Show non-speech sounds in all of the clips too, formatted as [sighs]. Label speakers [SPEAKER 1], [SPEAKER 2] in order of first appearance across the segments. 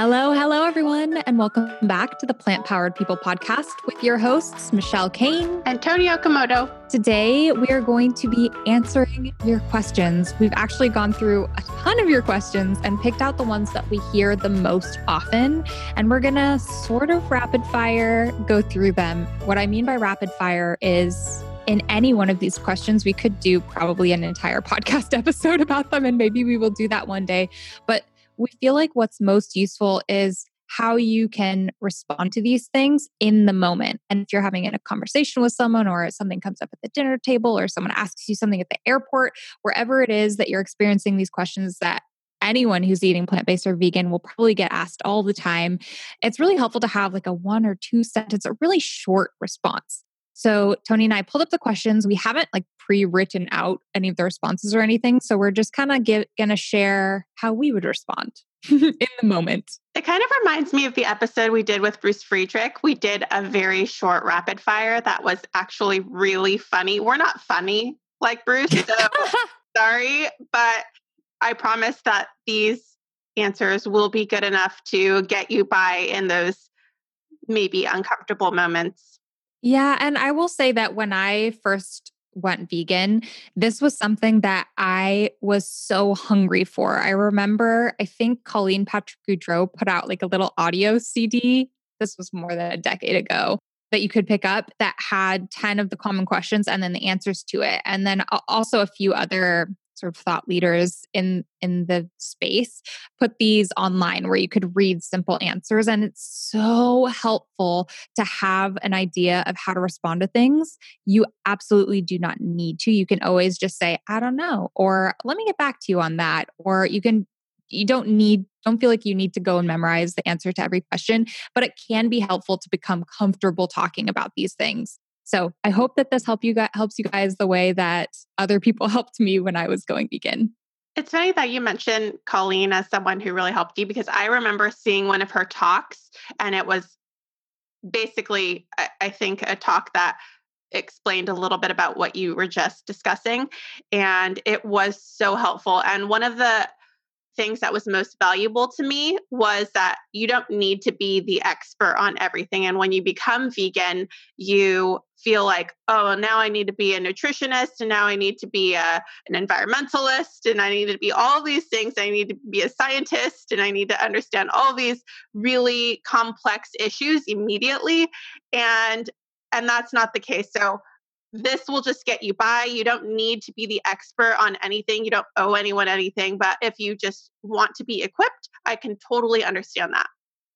[SPEAKER 1] Hello, hello, everyone, and welcome back to the Plant Powered People podcast with your hosts, Michelle Cehn
[SPEAKER 2] and Toni Okamoto.
[SPEAKER 1] Today, we are going to be answering your questions. We've actually gone through a ton of your questions and picked out the ones that we hear the most often. And we're going to sort of rapid fire go through them. What I mean by rapid fire is in any one of these questions, we could do probably an entire [laughs] podcast episode about them, and maybe we will do that one day. But we feel like what's most useful is how you can respond to these things in the moment. And if you're having a conversation with someone or something comes up at the dinner table or someone asks you something at the airport, wherever it is that you're experiencing these questions that anyone who's eating plant-based or vegan will probably get asked all the time. It's really helpful to have like a one or two sentence, a really short response. So Toni and I pulled up the questions. We haven't like pre-written out any of the responses or anything. So we're just kind of going to share how we would respond [laughs] in the moment.
[SPEAKER 2] It kind of reminds me of the episode we did with Bruce Friedrich. We did a very short rapid fire that was actually really funny. We're not funny like Bruce, so [laughs] sorry, but I promise that these answers will be good enough to get you by in those maybe uncomfortable moments
[SPEAKER 1] yeah. And I will say that when I first went vegan, this was something that I was so hungry for. I remember, I think Colleen Patrick Goudreau put out like a little audio CD. This was more than a decade ago that you could pick up that had 10 of the common questions and then the answers to it. And then also a few other sort of thought leaders in in the space put these online where you could read simple answers and it's so helpful to have an idea of how to respond to things. You absolutely do not need to. You can always just say i don't know or let me get back to you on that or you can you don't need don't feel like you need to go and memorize the answer to every question but it can be helpful to become comfortable talking about these things so I hope that this help you guys, helps you guys the way that other people [laughs] helped me when I was going vegan.
[SPEAKER 2] It's funny that you mentioned Colleen as someone who really helped you because I remember seeing one of her talks and it was basically, I think, a talk that explained a little bit about what you were just discussing. And it was so helpful. And one of the things that was most valuable to me was that you don't need to be the expert on everything. And when you become vegan, you feel like, oh, now I need to be a nutritionist and now I need to be a, an environmentalist and I need to be all these things. I need to be a scientist and I need to understand all these really complex issues immediately. And and that's not the case. So this will just get you by. You don't need to be the expert on anything. You don't owe anyone anything. But if you just want to be equipped, I can totally understand that.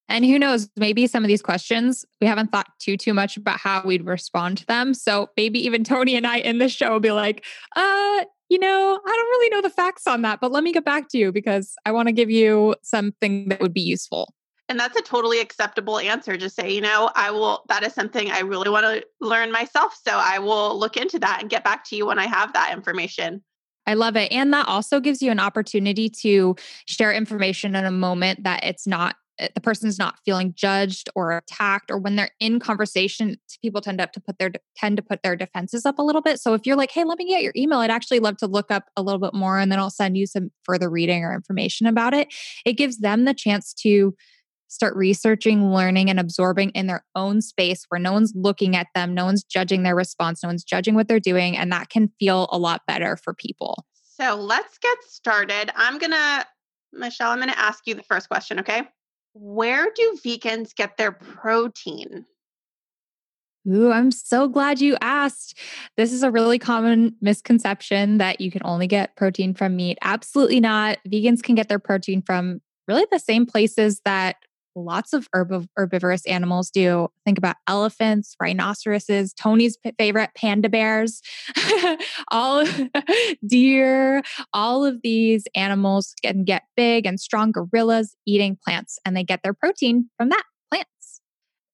[SPEAKER 1] And who knows, maybe some of these questions, we haven't thought too, too much about how we'd respond to them. So maybe even Toni and I in the show will be like, uh, you know, I don't really know the facts on that, but let me get back to you because I want to give you something that would be useful.
[SPEAKER 2] And that's a totally acceptable answer. Just say, you know, I will, that is something I really want to learn myself. So I will look into that and get back to you when I have that information.
[SPEAKER 1] I love it. And that also gives you an opportunity to share information in a moment that it's not eh, the person's not feeling judged or attacked or when they're in conversation people tend to, to put their tend to put their defenses up a little bit so if you're like hey let me get your email i'd actually love to look up a little bit more and then i'll send you some further reading or information about it it gives them the chance to start researching, learning, and absorbing in their own space where no one's looking at them, no one's judging their response, no one's judging what they're doing. And that can feel a lot better for people.
[SPEAKER 2] So let's get started. I'm going to, Michelle, I'm going to ask you the first question, okay? Where do vegans get their protein?
[SPEAKER 1] Ooh, I'm so glad you asked. This is a really common misconception that you can only get protein from meat. Absolutely not. Vegans can get their protein from really the same places that lots of herb- herbivorous animals do. Think about elephants, rhinoceroses, Toni's favorite panda bears, [laughs] all [laughs] deer, all of these animals can get big and strong gorillas eating plants and they get their protein from that plants.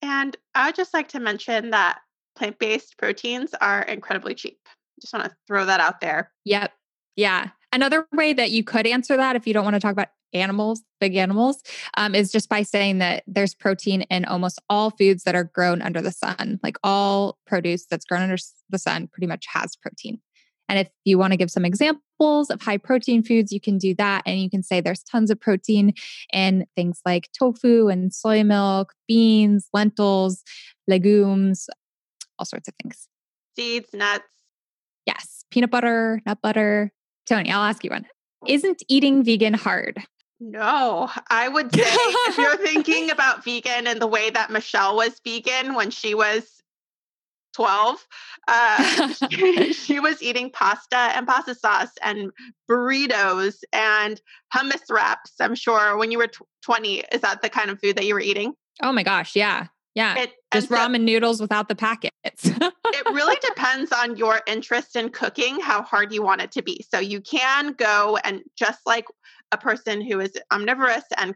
[SPEAKER 2] And I would just like to mention that plant-based proteins are incredibly cheap. Just want to throw that out there.
[SPEAKER 1] Yep. Yeah. Another way that you could answer that if you don't want to talk about animals, big animals, um, is just by saying that there's protein in almost all foods that are grown under the sun. Like all produce that's grown under the sun pretty much has protein. And if you want to give some examples of high protein foods, you can do that. And you can say there's tons of protein in things like tofu and soy milk, beans, lentils, legumes, all sorts of things.
[SPEAKER 2] Seeds, nuts.
[SPEAKER 1] Yes. Peanut butter, nut butter. Toni, I'll ask you one. Isn't eating vegan hard?
[SPEAKER 2] No, I would say if you're thinking [laughs] about vegan and the way that Michelle was vegan when she was 12, uh, she, [laughs] [laughs] she, was eating pasta and pasta sauce and burritos and hummus wraps. I'm sure when you were 20, is that the kind of food that you were eating?
[SPEAKER 1] Oh my gosh, yeah. Yeah. It, Just ramen noodles without the packets.
[SPEAKER 2] it really [laughs] depends on your interest in cooking, how hard you want it to be. So you can go and just like a person who is omnivorous and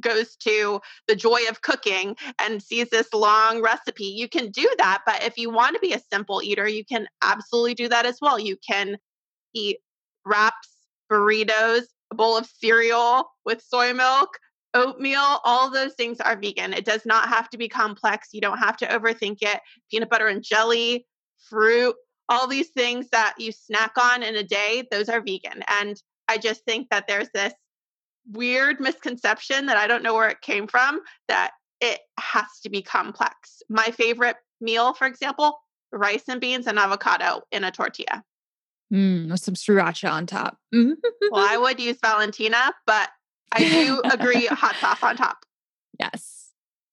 [SPEAKER 2] goes to the joy of cooking and sees this long recipe, you can do that. But if you want to be a simple eater, you can absolutely do that as well. You can eat wraps, burritos, a bowl of cereal with soy milk, oatmeal, all those things are vegan. It does not have to be complex. You don't have to overthink it. Peanut butter and jelly, fruit, all these things that you snack on in a day, those are vegan. And I just think that there's this weird misconception that I don't know where it came from that it has to be complex. My favorite meal, for example, rice and beans and avocado in a tortilla.
[SPEAKER 1] Mm, with some sriracha on top. [laughs]
[SPEAKER 2] well, I would use Valentina, but I do agree hot sauce on top.
[SPEAKER 1] Yes.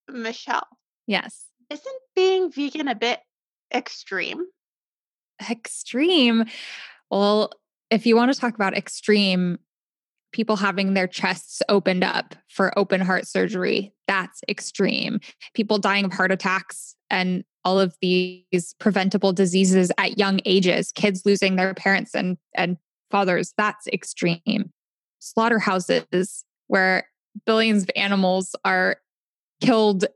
[SPEAKER 2] Michelle.
[SPEAKER 1] Yes.
[SPEAKER 2] Isn't being vegan a bit extreme?
[SPEAKER 1] Extreme. Well, if you want to talk about extreme, people having their chests opened up for open heart surgery, that's extreme. People dying of heart attacks and all of these preventable diseases at young ages, kids losing their parents and, and fathers, that's extreme. Slaughterhouses where billions of animals are killed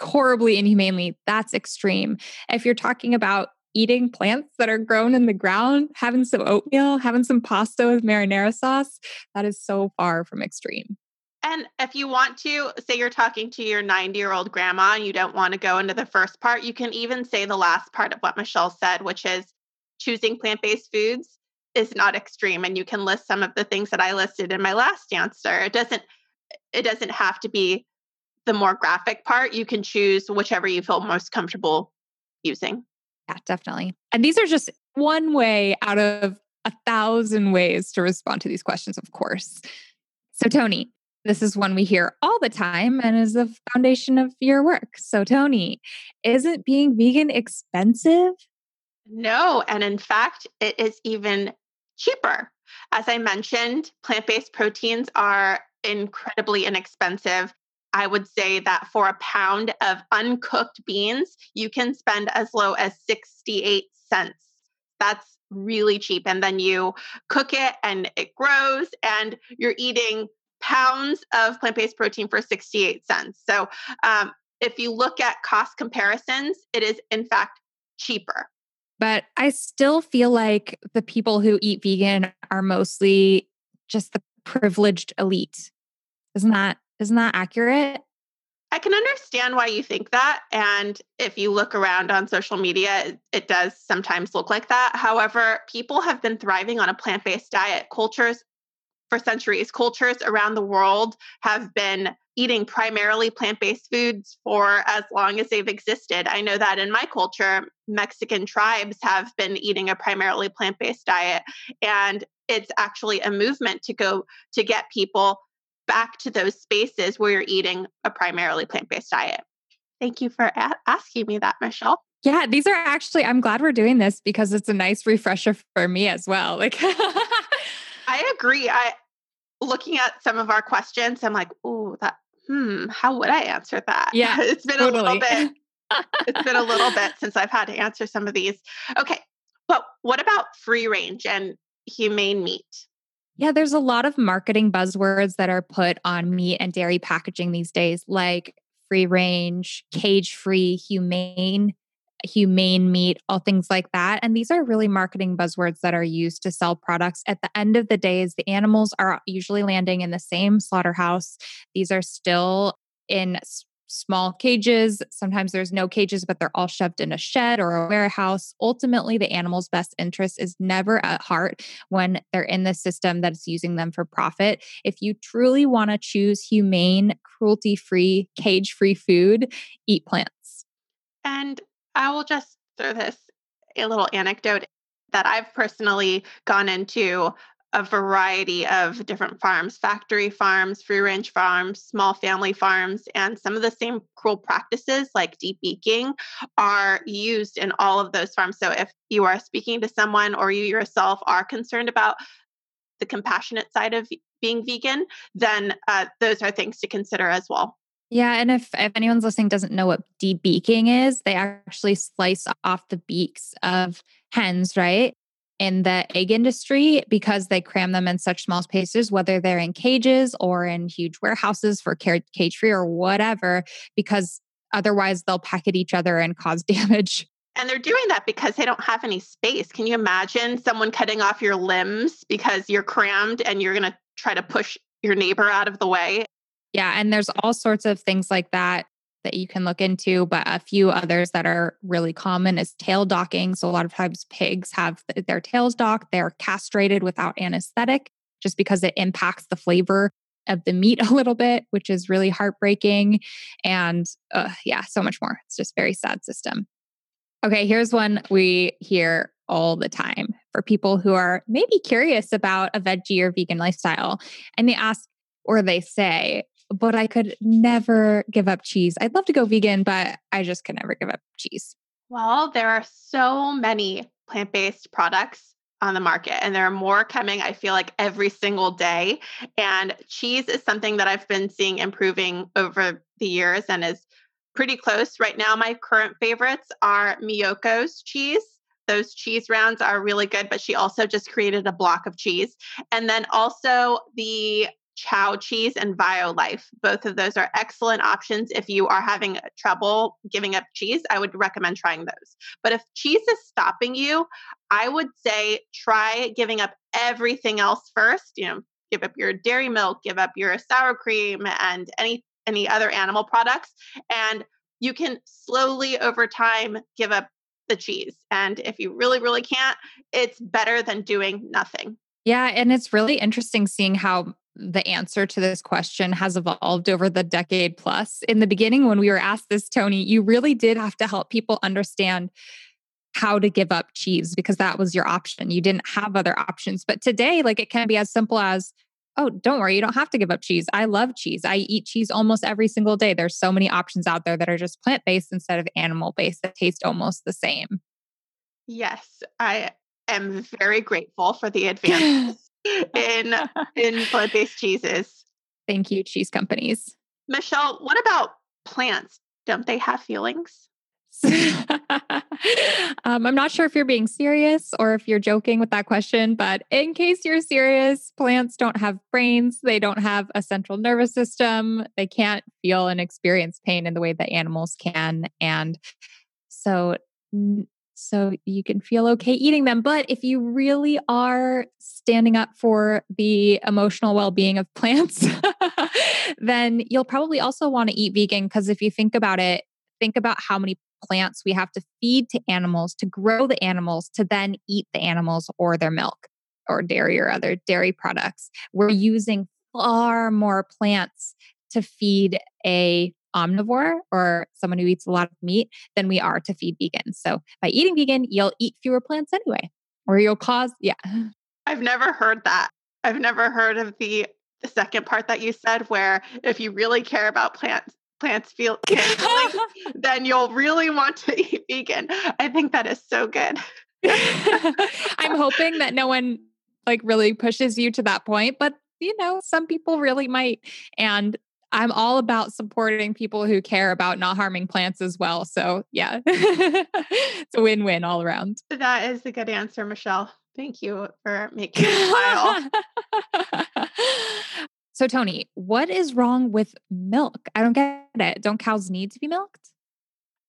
[SPEAKER 1] horribly inhumanely, that's extreme. If you're talking about eating plants that are grown in the ground, having some oatmeal, having some pasta with marinara sauce, that is so far from extreme.
[SPEAKER 2] And if you want to, say you're talking to your 90 year old grandma and you don't want to go into the first part, you can even say the last part of what Michelle said, which is choosing plant based foods is not extreme. And you can list some of the things that I listed in my last answer. It doesn't it doesn't have to be the more graphic part. You can choose whichever you feel most comfortable using.
[SPEAKER 1] Yeah, definitely. And these are just one way out of a thousand ways to respond to these questions, of course. So, Toni, this is one we hear all the time and is the foundation of your work. So, Toni, isn't being vegan expensive?
[SPEAKER 2] No. And in fact, it is even cheaper. As I mentioned, plant based proteins are incredibly inexpensive. I would say that for a pound of uncooked beans, you can spend as low as 68 cents. That's really cheap. And then you cook it and it grows, and you're eating pounds of plant based protein for 68 cents. So um, if you look at cost comparisons, it is in fact cheaper.
[SPEAKER 1] But I still feel like the people who eat vegan are mostly just the privileged elite. Isn't that isn't that accurate?
[SPEAKER 2] I can understand why you think that. And if you look around on social media, it, it does sometimes look like that. However, people have been thriving on a plant based diet. Cultures for centuries, cultures around the world have been eating primarily plant based foods for as long as they've existed. I know that in my culture, Mexican tribes have been eating a primarily plant based diet. And it's actually a movement to go to get people back to those spaces where you're eating a primarily plant based diet. Thank you for a- asking me that, Michelle.
[SPEAKER 1] Yeah, these are actually, I'm glad we're doing this because it's a nice refresher for me as well. Like, [laughs]
[SPEAKER 2] I agree. I, looking at some of our questions, I'm like, oh, that, hmm, how would I answer that? [laughs]
[SPEAKER 1] Yeah.
[SPEAKER 2] it's been totally. a little bit, [laughs] it's been a little bit since I've had to answer some of these. Okay. But what about free range and humane meat?
[SPEAKER 1] Yeah, there's a lot of marketing buzzwords that are put on meat and dairy packaging these days, like free range, cage free, humane, humane meat, all things like that. And these are really marketing buzzwords that are used to sell products. At the end of the day, the animals are usually landing in the same slaughterhouse. These are still in small cages. Sometimes there's no cages, but they're all shoved in a shed or a warehouse. Ultimately, the animal's best interest is never at heart when they're in the system that's using them for profit. If you truly want to choose humane, cruelty free, cage free food, eat plants.
[SPEAKER 2] And I will just throw this a little anecdote that I've personally gone into a variety of different farms factory farms, free range farms, small family farms, and some of the same cruel practices like debeaking are used in all of those farms. So if you are speaking to someone or you yourself are concerned about the compassionate side of being vegan, then uh, those are things to consider as well.
[SPEAKER 1] Yeah, and if if anyone's listening doesn't know what debeaking is, they actually slice off the beaks of hens, right? in the egg industry because they cram them in such small spaces, whether they're in cages or in huge warehouses for cage free or whatever, because otherwise they'll peck at each other and cause [laughs] damage.
[SPEAKER 2] And they're doing that because they don't have any space. Can you imagine someone cutting off your limbs because you're crammed and you're going to try to push your neighbor out of the way?
[SPEAKER 1] Yeah. And there's all sorts of things like that that you can look into, but a few others that are really common is tail docking. So a lot of times pigs have their tails docked, they're castrated without anesthetic just because it impacts the flavor of the meat [laughs] a little bit, which is really heartbreaking. And uh, yeah, so much more. It's just very sad system. Okay, here's one we hear all the time for people who are maybe curious about a veggie or vegan lifestyle. And they ask, or they say, but I could never give up cheese. I'd love to go vegan, but I just could never give up cheese.
[SPEAKER 2] Well, there are so many plant based products on the market, and there are more coming, I feel like, every single day. And cheese is something that I've been seeing improving over the years and is pretty close. Right now, my current favorites are Miyoko's cheese. Those cheese rounds are really good, but she also just created a block of cheese. And then also the Chao cheese and Violife. Both of those are excellent options if you are having trouble giving up cheese. I would recommend trying those. But if cheese is stopping you, I would say try giving up everything else first. You know, give up your dairy milk, give up your sour cream and any any other animal products and you can slowly over time give up the cheese. And if you really really can't, it's better than doing nothing.
[SPEAKER 1] Yeah, and it's really interesting seeing how the answer to this question has evolved over the decade plus. In the beginning, when we were asked this, Toni, you really did have to help people understand how to give up cheese because that was your option. You didn't have other options. But today, like it can be as simple as, oh, don't worry, you don't have to give up cheese. I love cheese. I eat cheese almost every single day. There's so many options out there that are just plant based instead of animal based that taste almost the same.
[SPEAKER 2] Yes, I am very grateful for the [sighs] advances in in plant-based cheeses.
[SPEAKER 1] Thank you, cheese companies.
[SPEAKER 2] Michelle, what about plants? Don't they have feelings? [laughs]
[SPEAKER 1] um, I'm not sure if you're being serious or if you're joking with that question, but in case you're serious, plants don't have brains. They don't have a central nervous system. They can't feel and experience pain in the way that animals can. And so, so you can feel okay eating them. But if you really are standing up for the emotional well being of [laughs] plants, then you'll probably also want to eat vegan. Because if you think about it, think about how many plants we have to feed to animals to grow the animals to then eat the animals or their milk or dairy or other dairy products. We're using far more plants to feed a omnivore or someone who eats a lot of meat than we are to feed vegans. So by eating vegan, you'll eat fewer plants anyway, or you'll cause, yeah. [laughs]
[SPEAKER 2] I've never heard that. I've never heard of the, the second part that you said, where if you really care about plants, plants feel [laughs] then you'll really want to eat vegan. I think that is so good. [laughs]
[SPEAKER 1] I'm hoping that no one like really pushes you to that point, but you know, some people really might. And I'm all about supporting people who care about not harming plants as well. So, yeah, [laughs] it's a win win all around.
[SPEAKER 2] That is a good answer, Michelle. Thank you for making me smile. [laughs]
[SPEAKER 1] so, Toni, what is wrong with milk? I don't get it. Don't cows need to be milked?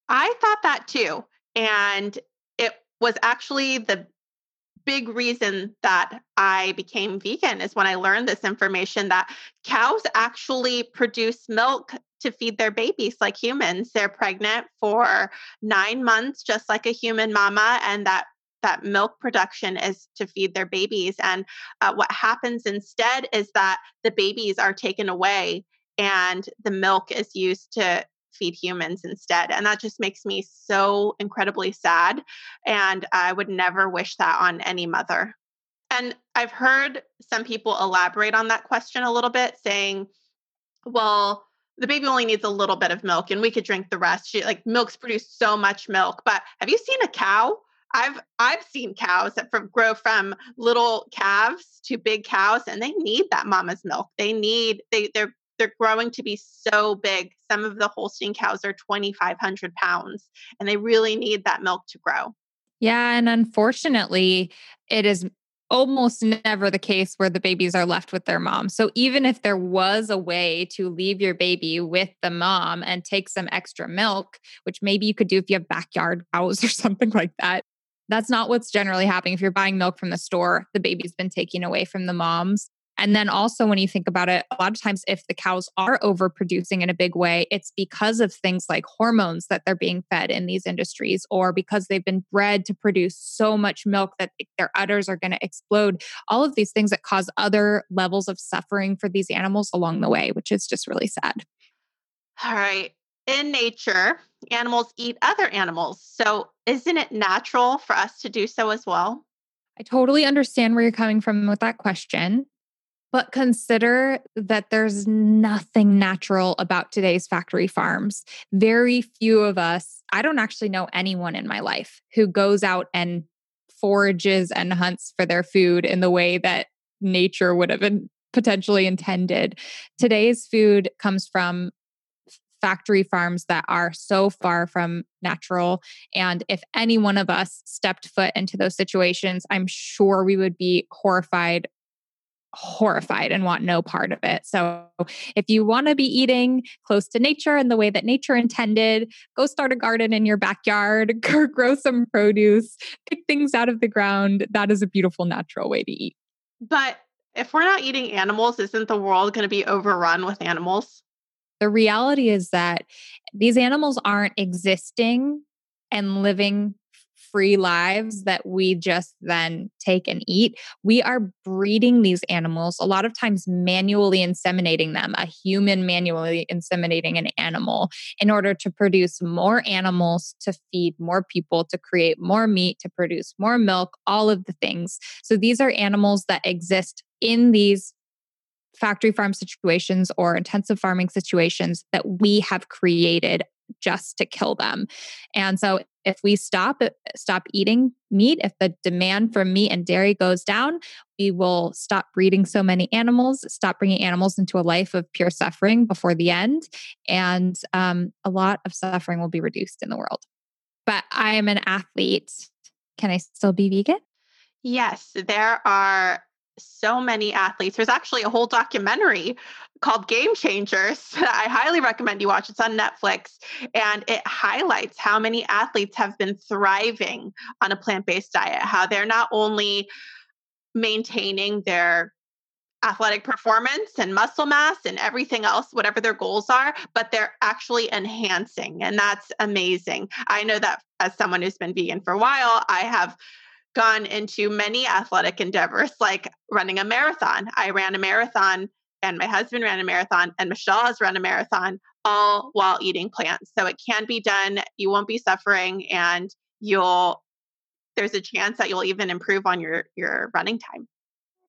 [SPEAKER 2] I thought that too. And it was actually the big reason that I became vegan is when I learned this information that cows actually produce milk to feed their babies like humans. They're pregnant for nine months, just like a human mama, and that that milk production is to feed their babies. And uh, what happens instead is that the babies are taken away and the milk is used to feed humans instead. And that just makes me so incredibly sad. And I would never wish that on any mother. And I've heard some people elaborate on that question a little bit, saying, well, the baby only needs a little bit of milk and we could drink the rest. She, like milk's produce so much milk. But have you seen a cow? I've I've seen cows that from, grow from little calves to big cows, and they need that mama's milk. They need they they're they're growing to be so big. Some of the Holstein cows are 2,500 pounds, and they really need that milk to grow.
[SPEAKER 1] Yeah, and unfortunately, it is almost never the case where the babies are left with their mom. So even if there was a way to leave your baby with the mom and take some extra milk, which maybe you could do if you have backyard [laughs] cows or something like that, that's not what's generally happening. If you're buying milk from the store, the baby's been taken away from the moms. And then also, when you think about it, a lot of times, if the cows are overproducing in a big way, it's because of things like hormones that they're being fed in these industries, or because they've been bred to produce so much milk that their udders are going to explode. All of these things that cause other levels of suffering for these animals along the way, which is just really sad.
[SPEAKER 2] All right in nature, animals eat other animals. So, isn't it natural for us to do so as well?
[SPEAKER 1] I totally understand where you're coming from with that question, but consider that there's nothing natural about today's factory farms. Very few of us, I don't actually know anyone in my life who goes out and forages and hunts for their food in the way that nature would have been potentially intended. Today's food comes from factory farms that are so far from natural. And if any one of us stepped foot into those situations, I'm sure we would be horrified horrified and want no part of it. So, if you want to be eating close to nature and the way that nature intended, go start a garden in your backyard, [laughs] grow some produce, pick things out of the ground. That is a beautiful natural way to eat.
[SPEAKER 2] But if we're not eating animals, isn't the world going to be overrun with animals?
[SPEAKER 1] The reality is that these animals aren't existing and living free lives that we just then take and eat. We are breeding these animals, a lot of times manually inseminating them, a human manually inseminating an animal in order to produce more animals, to feed more people, to create more meat, to produce more milk, all of the things. So these are animals that exist in these factory farm situations or intensive farming situations that we have created just to kill them. And so if we stop uh, stop eating meat, if the demand for meat and dairy goes down, we will stop breeding so many animals, stop bringing animals into a life of pure suffering before the end, and um, a lot of suffering will be reduced in the world. But I am an athlete. Can I still be vegan?
[SPEAKER 2] Yes, there are so many athletes. There's actually a whole documentary called Game Changers. [laughs] I highly recommend you watch. It's on Netflix and it highlights how many athletes have been thriving on a plant based diet, how they're not only maintaining their athletic performance and muscle mass and everything else, whatever their goals are, but they're actually enhancing. And that's amazing. I know that as someone who's been vegan for a while, I have gone into many athletic endeavors like running a marathon. I ran a marathon and my husband ran a marathon and Michelle has run a marathon all while eating plants. So it can be done. You won't be suffering and you'll there's a chance that you'll even improve on your your running time.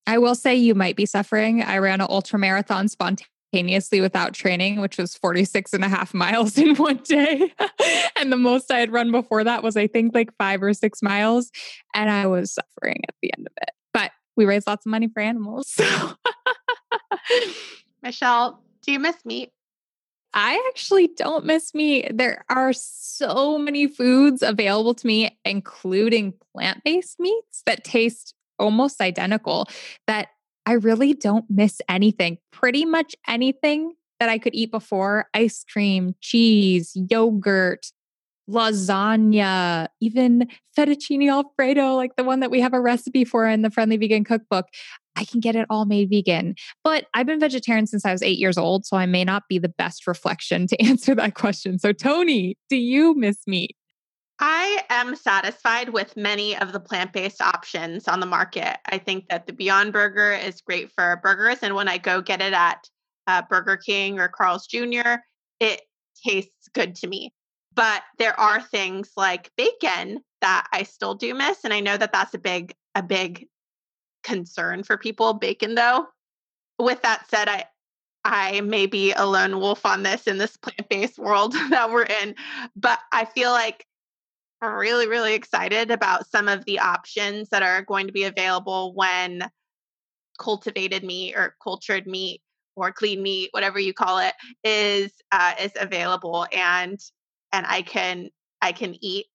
[SPEAKER 1] I will say you might be suffering. I ran an ultra marathon spontaneously without training, which was 46 and a half miles in [laughs] one day. and the most I had run before that was, I think, like five or six miles. And I was suffering at the end of it. But we raised lots of money for animals. [laughs] [laughs]
[SPEAKER 2] Michelle, do you miss meat?
[SPEAKER 1] I actually don't miss meat. There are so many foods available to me, including plant based meats that taste almost identical, that I really don't miss anything. Pretty much anything that I could eat before ice cream, cheese, yogurt, lasagna, even fettuccine alfredo, like the one that we have a recipe for in the Friendly Vegan Cookbook. I can get it all made vegan. But I've been vegetarian since I was eight years old, so I may not be the best reflection to [laughs] answer that question. So, Toni, do you miss meat?
[SPEAKER 2] I am satisfied with many of the plant based options on the market. I think that the Beyond Burger is great for burgers. And when I go get it at uh, Burger King or Carl's Jr., it tastes good to me. But there are things like bacon that I still do miss. And I know that that's a big, a big concern for people. Bacon, though. With that said, I, I may be a lone wolf on this in this [laughs] plant based world [laughs] that we're in, but I feel like I'm really, really excited about some of the options that are going to be available when cultivated meat or cultured meat or clean meat, whatever you call it, is uh, is available, and and I can I can eat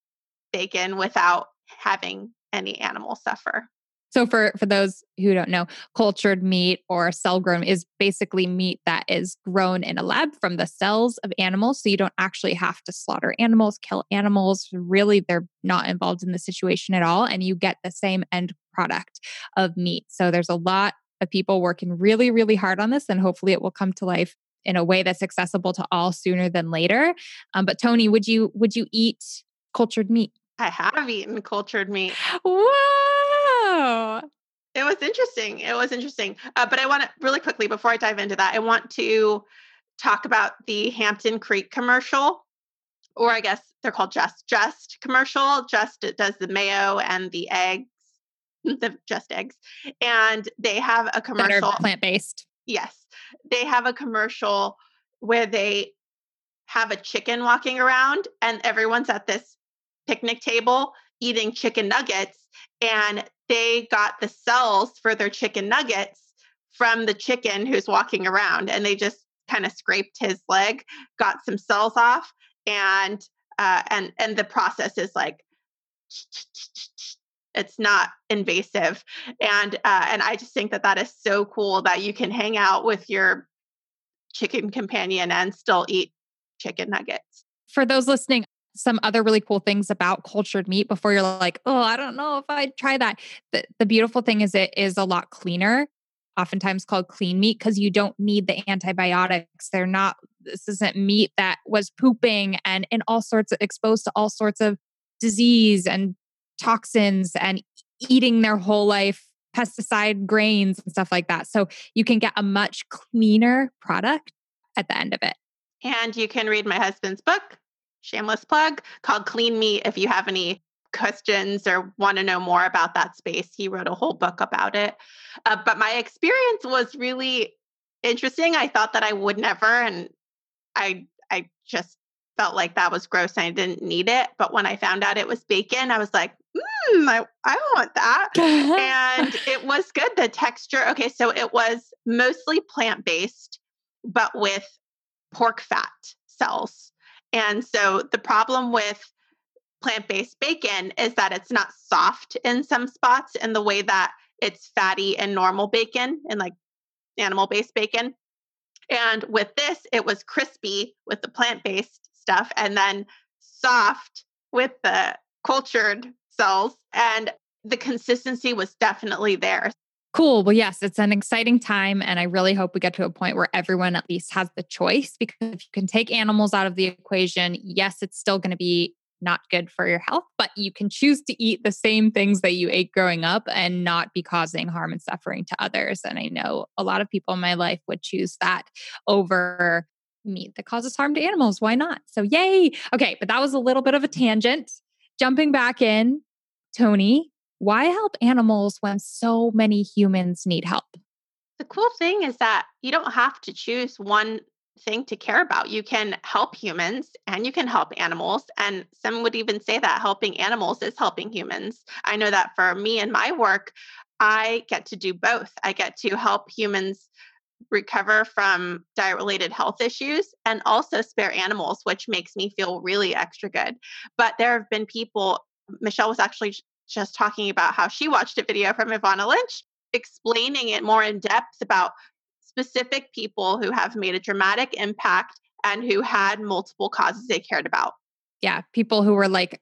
[SPEAKER 2] bacon without having any animal suffer.
[SPEAKER 1] So for for those who don't know, cultured meat or cell grown is basically meat that is grown in a lab from the cells of animals. So you don't actually have to slaughter animals, kill animals. Really, they're not involved in the situation at all, and you get the same end product of meat. So there's a lot of people working really, really hard on this, and hopefully it will come to life in a way that's accessible to all sooner than later. Um, but Toni, would you would you eat cultured meat?
[SPEAKER 2] I have eaten cultured meat.
[SPEAKER 1] Wow.
[SPEAKER 2] It was interesting. It was interesting. Uh, but I want to really quickly, before I dive into that, I want to talk about the Hampton Creek commercial, or I guess they're called Just Just commercial. Just it does the mayo and the eggs, [laughs] the Just eggs, and they have a commercial
[SPEAKER 1] plant based.
[SPEAKER 2] Yes, they have a commercial where they have a chicken walking around, and everyone's at this picnic table eating chicken nuggets and they got the cells for their chicken nuggets from the chicken who's walking around and they just kind of scraped his leg got some cells off and uh, and and the process is like it's not invasive and uh, and i just think that that is so cool that you can hang out with your chicken companion and still eat chicken nuggets
[SPEAKER 1] for those listening some other really cool things about cultured meat before you're like, oh, I don't know if I'd try that. The, the beautiful thing is it is a lot cleaner, oftentimes called clean meat, because you don't need the antibiotics. They're not, this isn't meat that was pooping and in all sorts of exposed to all sorts of disease and toxins and eating their whole life pesticide grains and stuff like that. So you can get a much cleaner product at the end of it.
[SPEAKER 2] And you can read my husband's book, shameless plug called Clean Meat. If you have any questions or want to know more about that space, he wrote a whole book about it. Uh, but my experience was really interesting. I thought that I would never, and I I just felt like that was gross and I didn't need it. But when I found out it was bacon, I was like, mm, I, I want that. [laughs] and it was good. The texture, okay, so it was mostly plant based, but with pork fat cells. And so the problem with plant based bacon is that it's not soft in some spots in the way that it's fatty in normal bacon and like animal based bacon. And with this, it was crispy with the plant based stuff and then soft with the cultured cells. And the consistency was definitely there.
[SPEAKER 1] Cool. Well, yes, it's an exciting time. And I really hope we get to a point where everyone at least has the choice because if you can take animals out of the equation, yes, it's still going to be not good for your health, but you can choose to eat the same things that you ate growing up and not be causing harm and suffering to others. And I know a lot of people in my life would choose that over meat that causes harm to animals. Why not? So, yay. Okay. But that was a little bit of a tangent. Jumping back in, Toni, why help animals when so many humans need help?
[SPEAKER 2] The cool thing is that you don't have to choose one thing to care about. You can help humans and you can help animals. And some would even say that helping animals is helping humans. I know that for me and my work, I get to do both. I get to help humans recover from diet related health issues and also spare animals, which makes me feel really extra good. But there have been people, Michelle was actually just talking about how she watched a video from Ivana Lynch explaining it more in depth about specific people who have made a dramatic impact and who had multiple causes they cared about.
[SPEAKER 1] Yeah, people who were like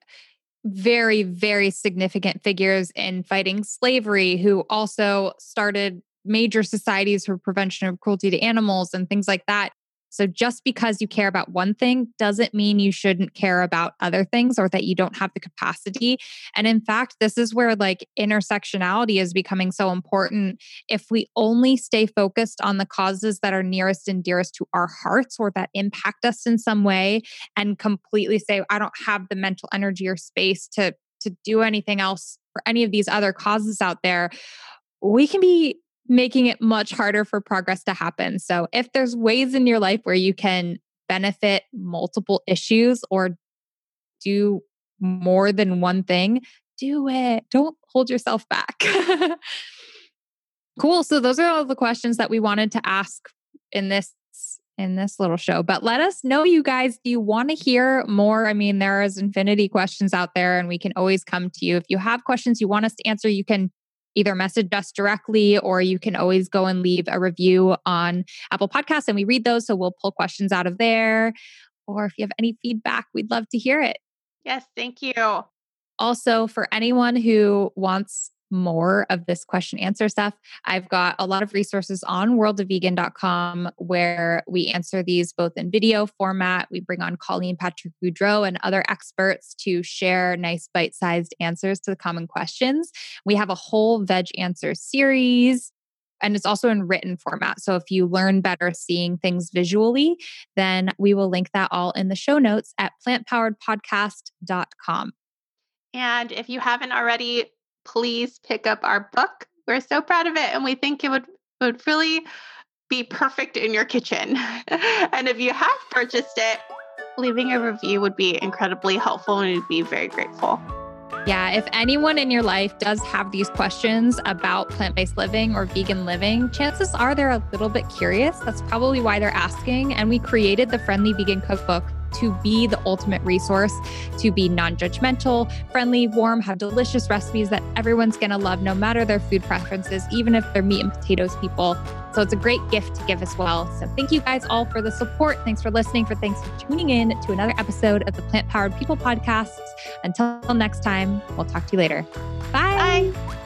[SPEAKER 1] very, very significant figures in fighting slavery who also started major societies for prevention of cruelty to animals and things like that. So just because you care about one thing doesn't mean you shouldn't care about other things or that you don't have the capacity. And in fact, this is where like intersectionality is becoming so important. If we only stay focused on the causes that are nearest and dearest to our hearts or that impact us in some way and completely say I don't have the mental energy or space to to do anything else for any of these other causes out there, we can be making it much harder for progress to happen. So, if there's ways in your life where you can benefit multiple issues or do more than one thing, do it. Don't hold yourself back. [laughs] cool. So those are all the questions that we wanted to ask in this in this little show. But let us know, you guys, do you want to hear more? I mean, there is infinity questions out there, and we can always come to you. If you have questions you want us to answer, you can either message us directly or you can always go and leave a review on Apple Podcasts and we read those. So we'll pull questions out of there. Or if you have any feedback, we'd love to hear it.
[SPEAKER 2] Yes, thank you.
[SPEAKER 1] Also, for anyone who wants more of this question answer stuff, I've got a lot of resources on worldofvegan.com where we answer these both in video format. We bring on Colleen Patrick Goudreau and other experts to share nice bite sized answers to the common questions. We have a whole veg answer series. And it's also in written format. So if you learn better seeing things visually, then we will link that all in the show notes at plantpoweredpodcast.com.
[SPEAKER 2] And if you haven't already, please pick up our book. We're so proud of it and we think it would would really be perfect in your kitchen. [laughs] and if you have purchased it, leaving a review would be incredibly helpful and we'd be very grateful.
[SPEAKER 1] Yeah, if anyone in your life does have these questions about plant based living or vegan living, chances are they're a little bit curious. That's probably why they're asking. And we created the Friendly Vegan Cookbook to be the ultimate resource, to be non judgmental, friendly, warm, have delicious recipes that everyone's going to love, no matter their food preferences, even if they're meat and potatoes people. So it's a great gift to give as well. So thank you guys all for the support. Thanks for listening, for thanks for tuning in to another episode of the Plant Powered People Podcasts. Until next time, we'll talk to you later. Bye.
[SPEAKER 2] Bye.